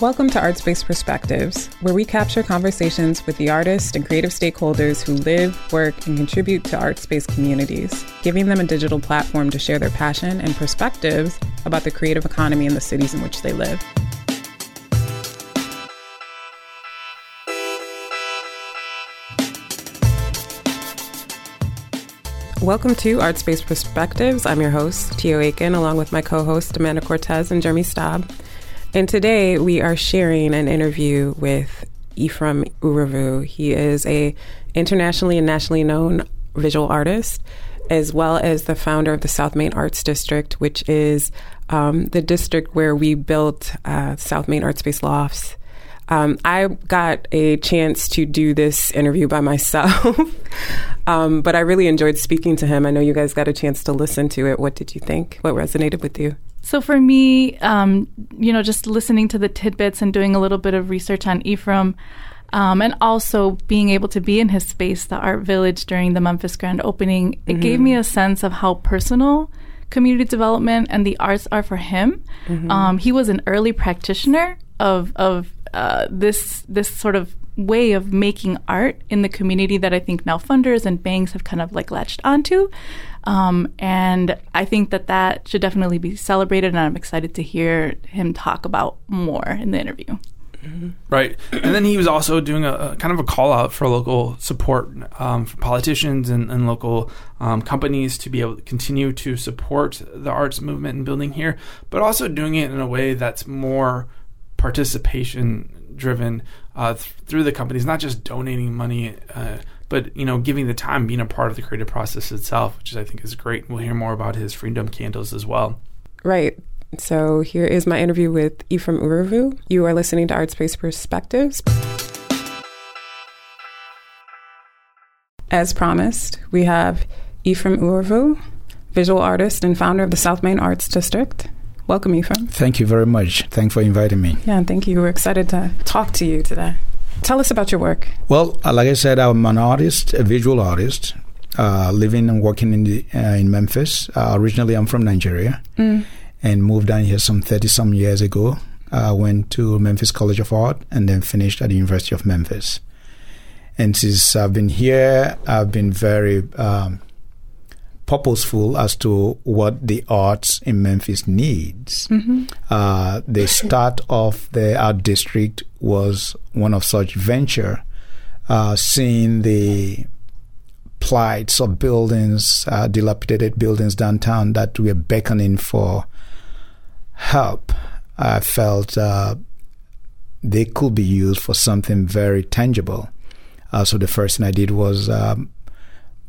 Welcome to Artspace Perspectives, where we capture conversations with the artists and creative stakeholders who live, work, and contribute to artspace communities, giving them a digital platform to share their passion and perspectives about the creative economy in the cities in which they live. Welcome to Artspace Perspectives. I'm your host, Tio Aiken, along with my co host, Amanda Cortez and Jeremy Staub. And today we are sharing an interview with Ephraim Urevbu. He is a internationally and nationally known visual artist, as well as the founder of the South Main Arts District, which is um, the district where we built uh, South Main Art Space Lofts um, I got a chance to do this interview by myself, um, but I really enjoyed speaking to him. I know you guys got a chance to listen to it. What did you think? What resonated with you? So for me, um, you know, just listening to the tidbits and doing a little bit of research on Ephraim, um, and also being able to be in his space, the Art Village, during the Memphis grand opening, it mm-hmm. gave me a sense of how personal community development and the arts are for him. Mm-hmm. Um, he was an early practitioner of of uh, this this sort of way of making art in the community that I think now funders and banks have kind of like latched onto. Um, and I think that that should definitely be celebrated, and I'm excited to hear him talk about more in the interview. Mm-hmm. Right, and then he was also doing a, a, kind of a call out for local support um, for politicians and, and local um, companies to be able to continue to support the arts movement and building here, but also doing it in a way that's more participation driven uh, th- through the companies, not just donating money, uh, but you know, giving the time, being a part of the creative process itself, which is, I think is great. We'll hear more about his Freedom Candles as well. Right. So here is my interview with Ephraim Urevbu. You are listening to Artspace Perspectives. As promised, we have Ephraim Urevbu, visual artist and founder of the South Main Arts District. Welcome, Ephraim. Thank you very much. Thanks for inviting me. Yeah, thank you. We're excited to talk to you today. Tell us about your work. Well, uh, like I said, I'm an artist, a visual artist, uh, living and working in the, uh, in Memphis. Uh, originally, I'm from Nigeria mm. and moved down here some 30 some years ago. I went to Memphis College of Art and then finished at the University of Memphis. And since I've been here, I've been very um, purposeful as to what the arts in Memphis needs. Mm-hmm. Uh, the start of the art district was one of such venture, uh, seeing the plights of buildings, uh, dilapidated buildings downtown that were beckoning for help. I felt uh, they could be used for something very tangible. Uh, so the first thing I did was um,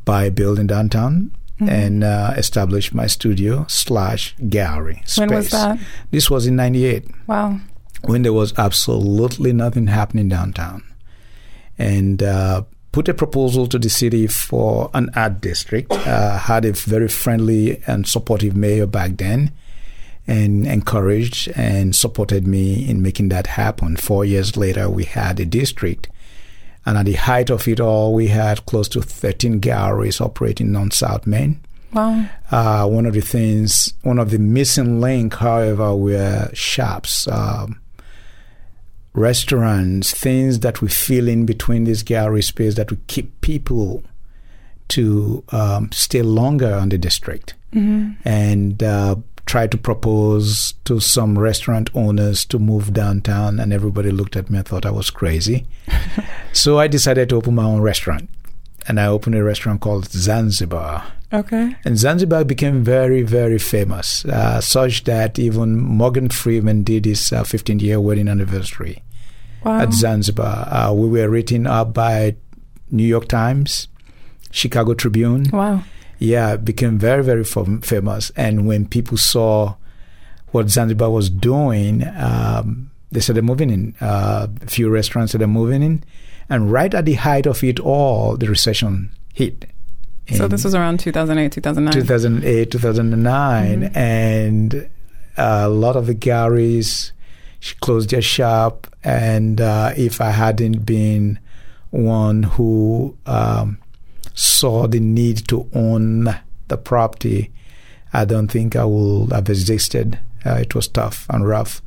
buy a building downtown mm-hmm. and uh, established my studio slash gallery space. When was that? This was in '98. Wow. When there was absolutely nothing happening downtown, and uh, put a proposal to the city for an art district. Uh, had a very friendly and supportive mayor back then, and encouraged and supported me in making that happen. Four years later, we had a district and at the height of it all, we had close to 13 galleries operating on South Main. Wow. Uh, one of the things, one of the missing link, however, were shops, um, restaurants, things that we fill in between this gallery space that would keep people to um, stay longer on the district. Mm-hmm. And uh, tried to propose to some restaurant owners to move downtown, and everybody looked at me and thought I was crazy. so I decided to open my own restaurant. And I opened a restaurant called Zanzibar. Okay. And Zanzibar became very, very famous, uh, such that even Morgan Freeman did his uh, 15th year wedding anniversary wow. at Zanzibar. Uh, we were written up by New York Times, Chicago Tribune. Wow yeah, became very, very famous. And when people saw what Zanzibar was doing, um, they started moving in. Uh, a few restaurants started moving in. And right at the height of it all, the recession hit. So this was around 2008, 2009? 2008, 2009. Mm-hmm. And a lot of the galleries closed their shop. And uh, if I hadn't been one who um, saw the need to own the property, I don't think I would have existed. Uh, it was tough and rough.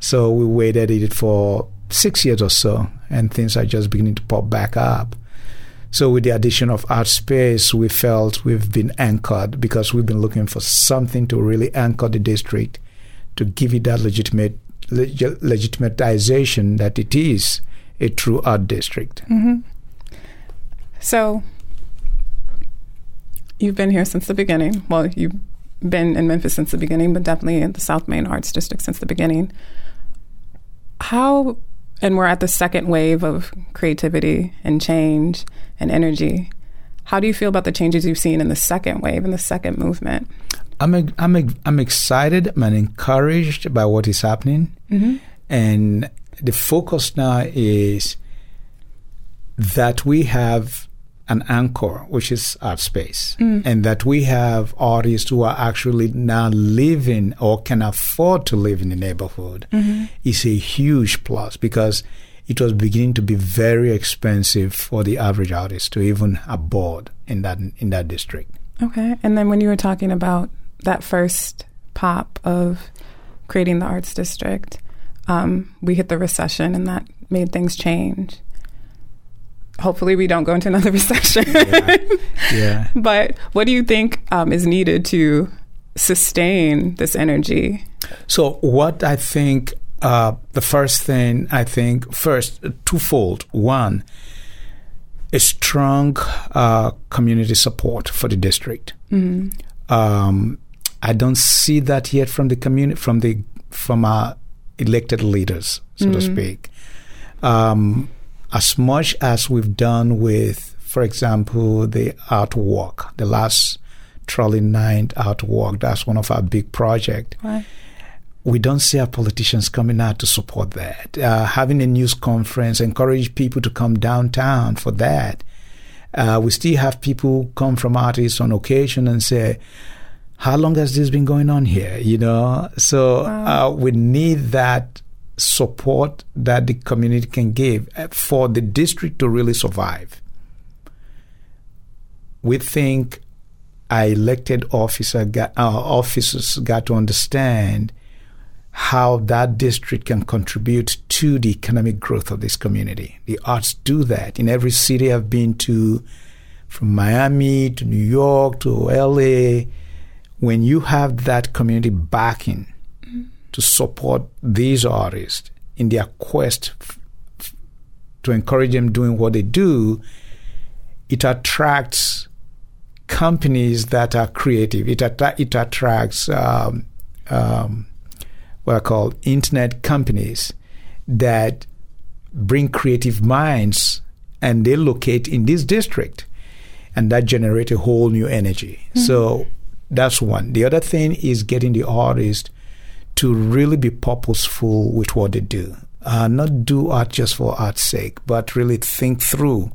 So we waited it for six years or so, and things are just beginning to pop back up. So with the addition of art space, we felt we've been anchored because we've been looking for something to really anchor the district, to give it that legitimate leg- legitimatization that it is a true art district. Mm-hmm. So you've been here since the beginning. Well, you've been in Memphis since the beginning, but definitely in the South Main Arts District since the beginning. How, and we're at the second wave of creativity and change and energy. How do you feel about the changes you've seen in the second wave in the second movement? I'm I'm I'm excited. I'm encouraged by what is happening, mm-hmm. and the focus now is that we have an anchor, which is art space, mm. and that we have artists who are actually now living or can afford to live in the neighborhood mm-hmm. is a huge plus because it was beginning to be very expensive for the average artist to even abode in that in that district. Okay, and then when you were talking about that first pop of creating the arts district, um, we hit the recession, and that made things change hopefully we don't go into another recession. yeah. yeah. But what do you think um, is needed to sustain this energy? So, what I think, uh, the first thing I think, first, twofold. One, a strong uh, community support for the district. Mm-hmm. Um, I don't see that yet from the community, from the from our elected leaders, so mm-hmm. to speak. Um, as much as we've done with, for example, the artwork, the last trolley night artwork, that's one of our big projects. Right. We don't see our politicians coming out to support that. Uh, having a news conference, encourage people to come downtown for that. Uh, we still have people come from artists on occasion and say, how long has this been going on here? You know, so wow. uh, we need that support that the community can give uh, for the district to really survive. We think our elected officer got, our officers got to understand how that district can contribute to the economic growth of this community. The arts do that. In every city I've been to, from Miami to New York to LA, when you have that community backing, to support these artists in their quest f- f- to encourage them doing what they do, it attracts companies that are creative. It, it attracts um, um, what I call internet companies that bring creative minds and they locate in this district and that generate a whole new energy. Mm-hmm. So that's one. The other thing is getting the artist to really be purposeful with what they do. Uh, not do art just for art's sake, but really think through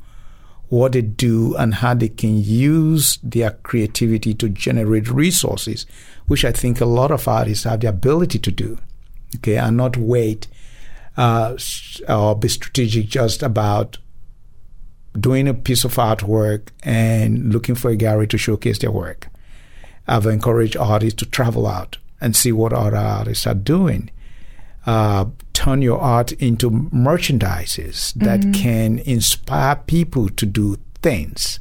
what they do and how they can use their creativity to generate resources, which I think a lot of artists have the ability to do. Okay, and not wait uh, or be strategic just about doing a piece of artwork and looking for a gallery to showcase their work. I've encouraged artists to travel out and see what other artists are doing. Uh, turn your art into merchandises that mm-hmm. can inspire people to do things.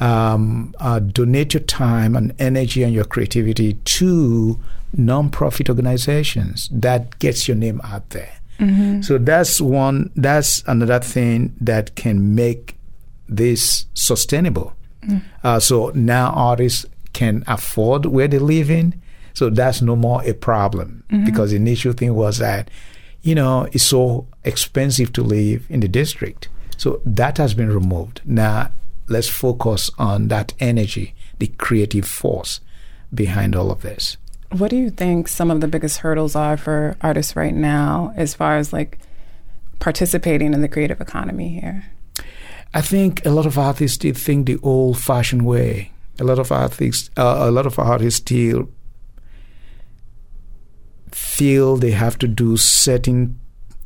Um, uh, donate your time and energy and your creativity to nonprofit organizations. That gets your name out there. Mm-hmm. So that's one. That's another thing that can make this sustainable. Mm. Uh, so now artists can afford where they live in. So that's no more a problem mm-hmm. because the initial thing was that, you know, it's so expensive to live in the district. So that has been removed. Now let's focus on that energy, the creative force behind all of this. What do you think some of the biggest hurdles are for artists right now as far as like participating in the creative economy here? I think a lot of artists still think the old fashioned way. A lot of artists, uh, a lot of artists still feel they have to do certain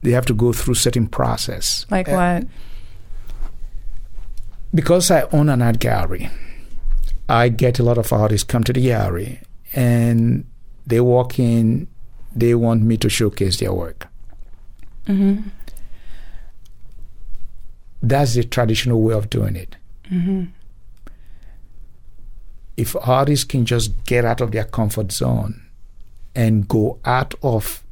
they have to go through certain process. Like uh, what? Because I own an art gallery, I get a lot of artists come to the gallery and they walk in, they want me to showcase their work. Mm-hmm. That's the traditional way of doing it. Mm-hmm. If artists can just get out of their comfort zone and go out of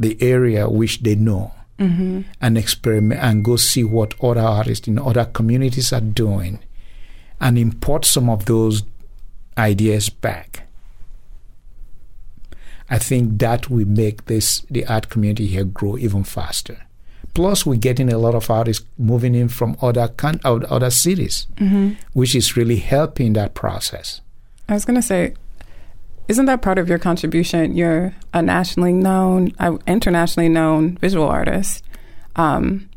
the area which they know Mm-hmm. and experiment and go see what other artists in other communities are doing and import some of those ideas back. I think that will make this the art community here grow even faster. Plus, we're getting a lot of artists moving in from other con- other cities, Mm-hmm. which is really helping that process. I was going to say, isn't that part of your contribution? You're a nationally known, uh, internationally known visual artist, um,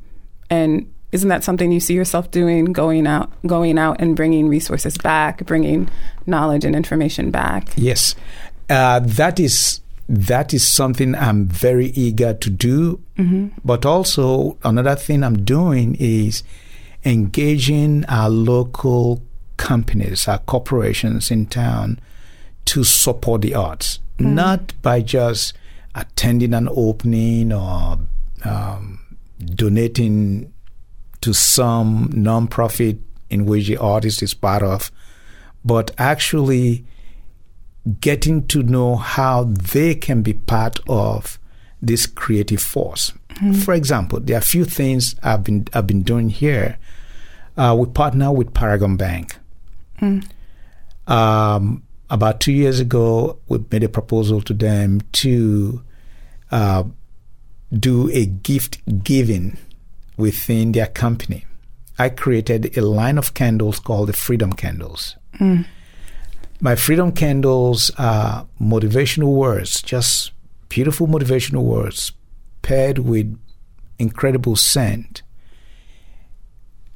and isn't that something you see yourself doing? Going out, going out, and bringing resources back, bringing knowledge and information back. Yes, uh, that is that is something I'm very eager to do. Mm-hmm. But also another thing I'm doing is engaging our local companies, our corporations in town to support the arts, not by just attending an opening or um, donating to some nonprofit in which the artist is part of, but actually getting to know how they can be part of this creative force. For example, there are a few things I've been I've been doing here. Uh, we partner with Paragon Bank. Um, about two years ago, we made a proposal to them to uh, do a gift giving within their company. I created a line of candles called the Freedom Candles. My Freedom Candles are motivational words, just beautiful motivational words paired with incredible scent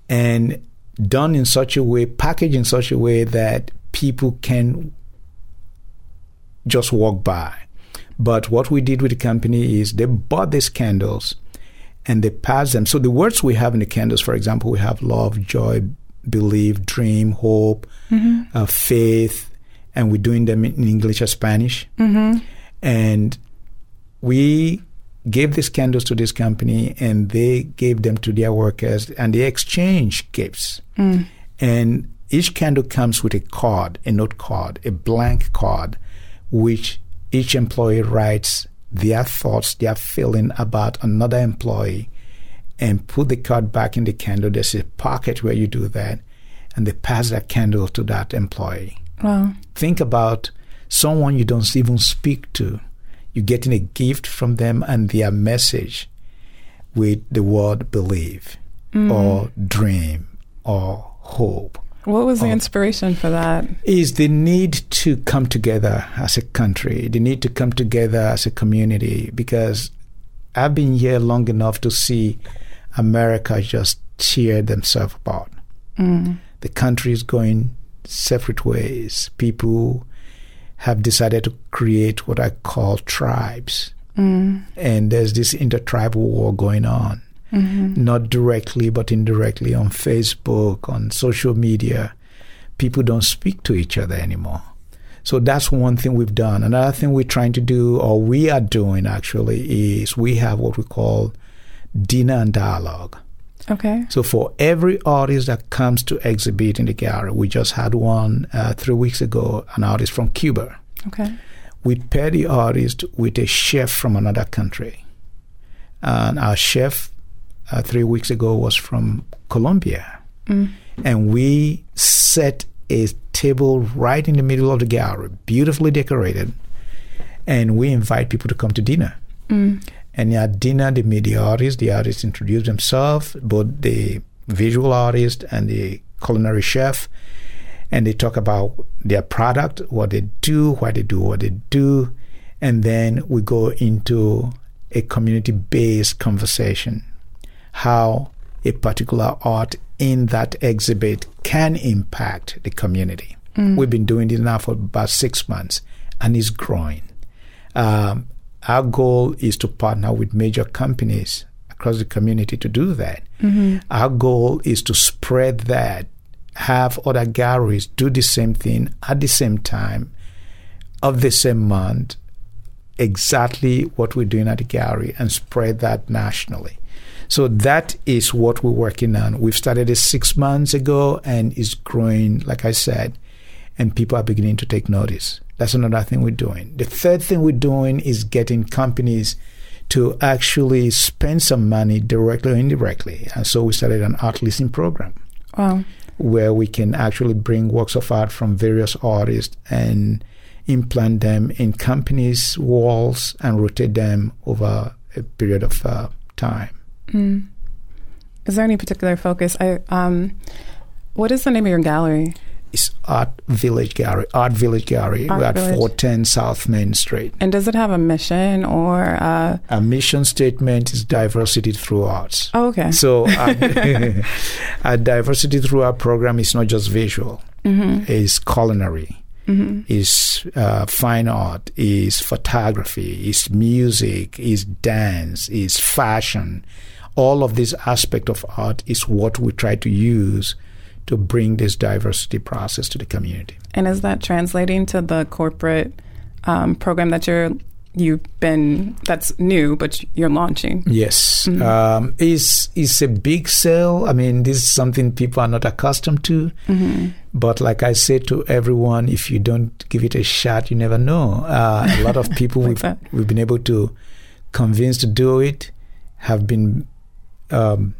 and done in such a way, packaged in such a way that people can just walk by. But what we did with the company is they bought these candles and they passed them. So the words we have in the candles, for example, we have love, joy, believe, dream, hope, uh, faith, and we're doing them in English or Spanish. Mm-hmm. And we gave these candles to this company and they gave them to their workers and they exchanged gifts. And each candle comes with a card, a note card, a blank card, which each employee writes their thoughts, their feeling about another employee and put the card back in the candle. There's a pocket where you do that and they pass that candle to that employee Wow. think about someone you don't even speak to. You're getting a gift from them and their message with the word believe mm. or dream or hope. What was the Oh. inspiration for that? Is the need to come together as a country, the need to come together as a community, because I've been here long enough to see America just tear themselves apart. Mm. The country is going separate ways. People have decided to create what I call tribes. Mm. And there's this intertribal war going on, not directly but indirectly on Facebook, on social media. People don't speak to each other anymore. So that's one thing we've done. Another thing we're trying to do, or we are doing actually, is we have what we call dinner and dialogue. Okay. So for every artist that comes to exhibit in the gallery, we just had one uh, three weeks ago, an artist from Cuba. Okay. We pair the artist with a chef from another country. And our chef uh, three weeks ago was from Colombia. And we set a table right in the middle of the gallery, beautifully decorated. And we invite people to come to dinner. And at dinner, they meet the artist. The artist introduce themselves, both the visual artist and the culinary chef, and they talk about their product, what they do, why they do what they do, and then we go into a community-based conversation, how a particular art in that exhibit can impact the community. We've been doing this now for about six months, and it's growing. Um, our goal is to partner with major companies across the community to do that. Our goal is to spread that, have other galleries do the same thing at the same time, of the same month, exactly what we're doing at the gallery and spread that nationally. So that is what we're working on. We've started it six months ago and it's growing, like I said, and people are beginning to take notice. That's another thing we're doing. The third thing we're doing is getting companies to actually spend some money directly or indirectly. And so we started an art leasing program. Wow. Where we can actually bring works of art from various artists and implant them in companies' walls and rotate them over a period of uh, time. Mm. Is there any particular focus? I um, what is the name of your gallery? It's Art Village Gallery. Art Village Gallery. Art We're at Village. 410 South Main Street. And does it have a mission or? a... Our mission statement is diversity through arts. oh, okay. So our, our diversity through our program is not just visual. Mm-hmm. It's culinary. Mm-hmm. Is uh, fine art. Is photography. Is music. Is dance. Is fashion. All of this aspect of art is what we try to use to bring this diversity process to the community. And is that translating to the corporate um, program that you're you've been that's new but you're launching? Yes, Mhm. um, is is a big sale. I mean, this is something people are not accustomed to. Mm-hmm. But like I say to everyone, if you don't give it a shot, you never know. Uh, a lot of people Like we've that. we've been able to convince to do it have been um,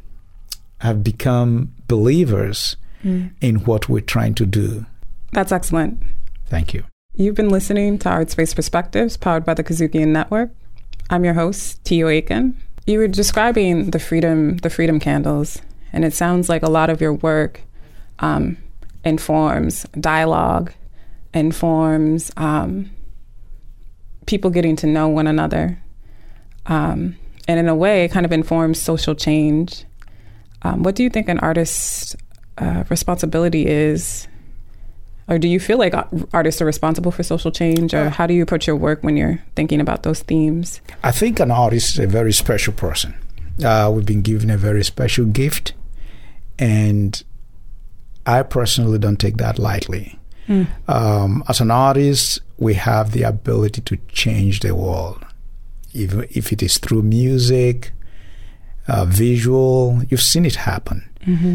have become believers Mm. in what we're trying to do. That's excellent. Thank you. You've been listening to Art Space Perspectives, powered by the Kazukian Network. I'm your host, Tio Aiken. You were describing the freedom, the freedom candles, and it sounds like a lot of your work um, informs dialogue, informs um, people getting to know one another, um, and in a way, it kind of informs social change. Um, what do you think an artist's uh, responsibility is or do you feel like artists are responsible for social change or how do you approach your work when you're thinking about those themes I think an artist is a very special person. Uh, we've been given a very special gift, and I personally don't take that lightly. Um, as an artist, we have the ability to change the world, if, if it is through music, uh, visual. You've seen it happen.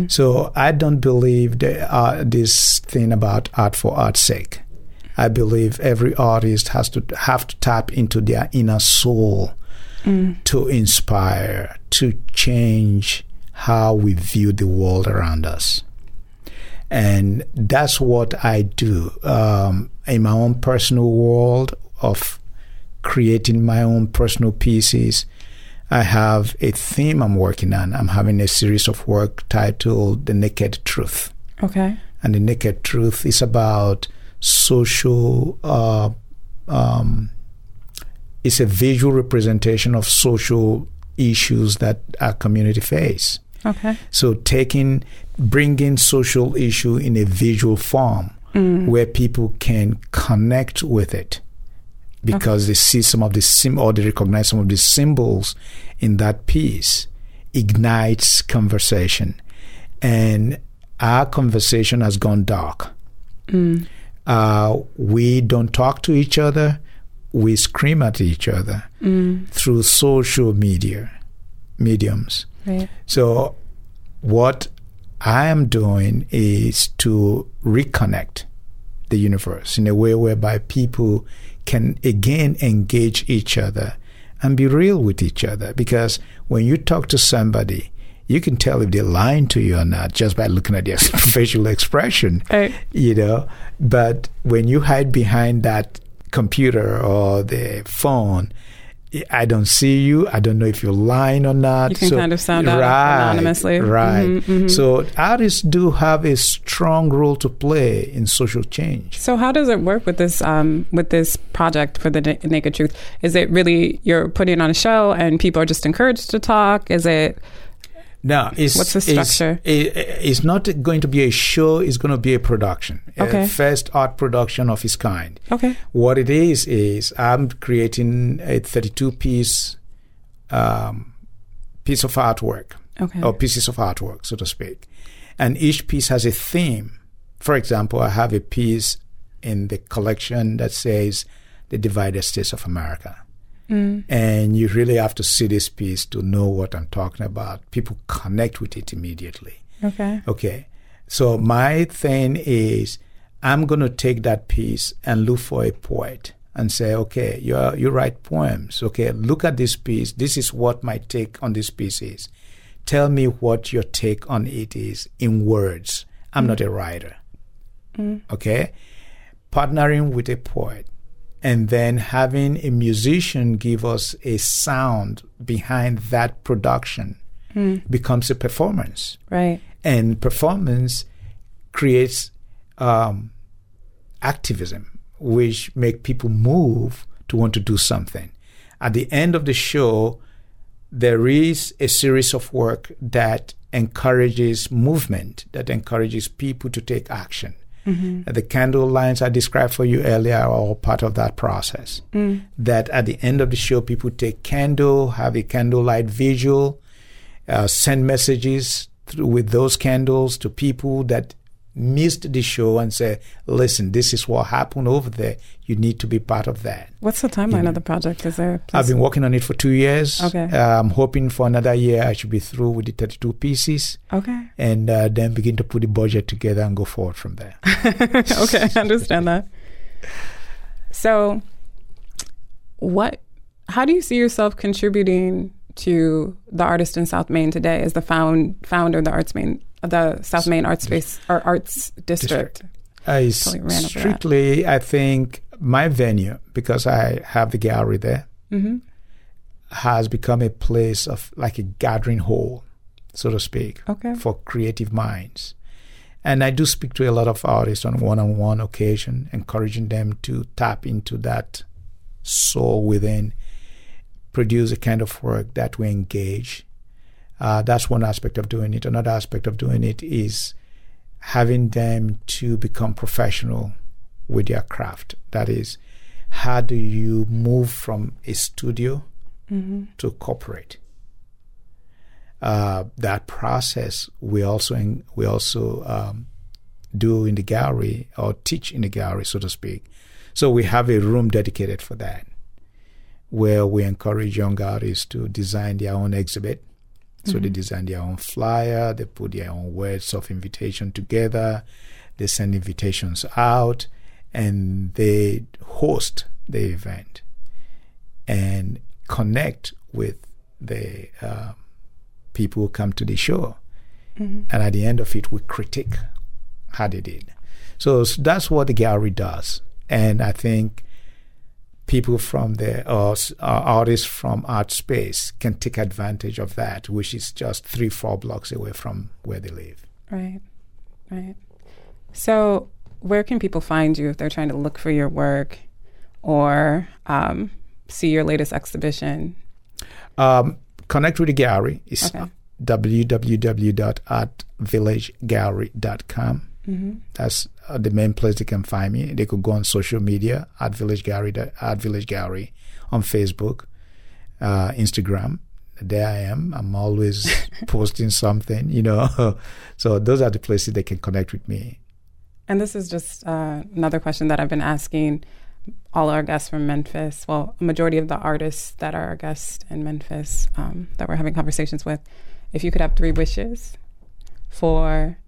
So I don't believe the, uh, this thing about art for art's sake. I believe every artist has to have to tap into their inner soul to inspire, to change how we view the world around us. And that's what I do um, in my own personal world of creating my own personal pieces. I have a theme I'm working on. I'm having a series of work titled The Naked Truth. Okay. And the naked truth is about social uh, um, it's a visual representation of social issues that our community face. Okay. So taking bringing social issue in a visual form where people can connect with it because they see some of the sim or they recognize some of the symbols in that piece ignites conversation. And our conversation has gone dark. Uh, we don't talk to each other. We scream at each other through social media mediums. Right. So, what I am doing is to reconnect the universe in a way whereby people can again engage each other and be real with each other. Because when you talk to somebody, you can tell if they're lying to you or not just by looking at their facial expression right you know but when you hide behind that computer or the phone i don't see you. I don't know if you're lying or not. You can kind of sound out anonymously. right. Mhm, mhm. so artists do have a strong role to play in social change. So how does it work with this um, with this project for the Na- naked truth? Is it really you're putting on a show and people are just encouraged to talk? Is it now it's, What's the it's- structure? it- it's not going to be a show it's going to be a production. Okay. a first art production of its kind. Okay. What it is is I'm creating a 32 piece um, piece of artwork. Okay. Or pieces of artwork, so to speak, and each piece has a theme. For example, I have a piece in the collection that says "The Divided States of America," Mm. And you really have to see this piece to know what I'm talking about. People connect with it immediately. Okay. Okay. So my thing is I'm going to take that piece and look for a poet and say, okay, you you write poems. Okay, look at this piece. This is what my take on this piece is. Tell me what your take on it is in words. I'm mm. not a writer. Mm. Okay? Partnering with a poet and then having a musician give us a sound behind that production becomes a performance. Right. and performance creates um, activism which make people move to want to do something. At the end of the show there is a series of work that encourages movement that encourages people to take action the candle lines I described for you earlier are all part of that process. That at the end of the show, people take candle, have a candlelight visual, uh, send messages through, with those candles to people that missed the show and say, listen, this is what happened over there. You need to be part of that. What's the timeline of the project? Is there? I've been working on it for two years. Okay. Uh, I'm hoping for another year I should be through with the 32 pieces Okay. and uh, then begin to put the budget together and go forward from there. okay, I understand that. So, what? How do you see yourself contributing to the artist in South Main today as the found founder of the Arts Main, the South Main Arts Space or Arts District? I Totally strictly, I think my venue, because I have the gallery there, Mm-hmm. has become a place of like a gathering hole, so to speak, Okay. for creative minds. And I do speak to a lot of artists on one on one occasion, encouraging them to tap into that soul within, produce a kind of work that we engage. Uh, that's one aspect of doing it. Another aspect of doing it is having them to become professional with their craft. That is, how do you move from a studio to corporate? Uh, that process we also in, we also um, do in the gallery or teach in the gallery, so to speak. So we have a room dedicated for that, where we encourage young artists to design their own exhibit. So they design their own flyer, they put their own words of invitation together, they send invitations out, and they host the event and connect with the uh, people who come to the show. And at the end of it, we critique how they did. So s- that's what the gallery does. And I think people from the uh, uh, artists from art space can take advantage of that, which is just three, four blocks away from where they live. Right. Right. So, where can people find you if they're trying to look for your work or um, see your latest exhibition? Um, connect with the gallery. It's Okay. www.artvillagegallery.com. That's uh, the main place they can find me. They could go on social media at Village Gallery, at Village Gallery on Facebook, uh, Instagram. There I am. I'm always posting something, you know. so those are the places they can connect with me. And this is just uh, another question that I've been asking all our guests from Memphis. Well, a majority of the artists that are our guests in Memphis um, that we're having conversations with. If you could have three wishes for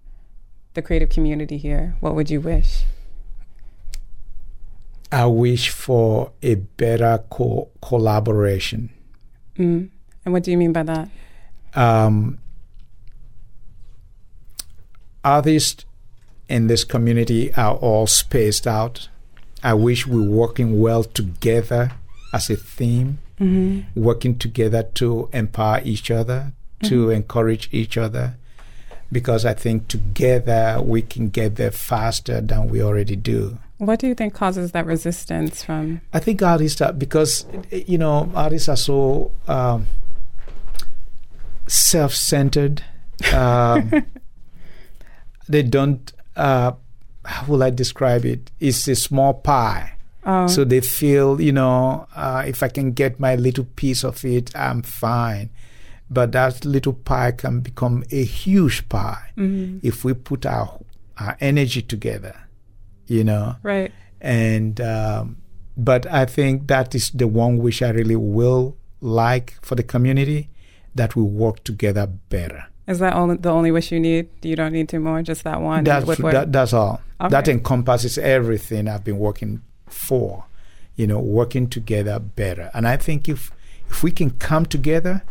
the creative community here, what would you wish? I wish for a better co- collaboration. Mm. And what do you mean by that? um, artists in this community are all spaced out. I wish we were working well together as a theme, working together to empower each other, to encourage each other, because I think together we can get there faster than we already do. What do you think causes that resistance from? I think artists are because you know artists are so um, self-centered. Um, they don't. Uh, how will I describe it? It's a small pie. Oh, So they feel, you know, uh, if I can get my little piece of it, I'm fine. But that little pie can become a huge pie if we put our our energy together, you know right. and um, but I think that is the one which I really will like for the community that we work together better. Is that only the only wish you need? You don't need two more, just that one. That's, that, that's all. Okay. That encompasses everything I've been working for. You know, working together better. And I think if if we can come together,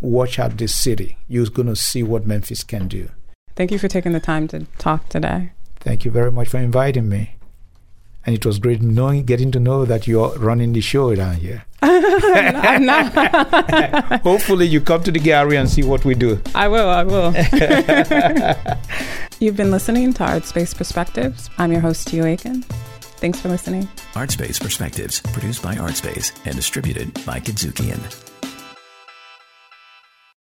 watch out this city, you're going to see what Memphis can do. Thank you for taking the time to talk today. Thank you very much for inviting me. And it was great knowing, getting to know that you're running the show down here. I'm not. Hopefully, you come to the gallery and see what we do. I will. I will. You've been listening to Art Space Perspectives. I'm your host, Tio Aiken. Thanks for listening. Artspace Perspectives, produced by Artspace and distributed by Kidzukian.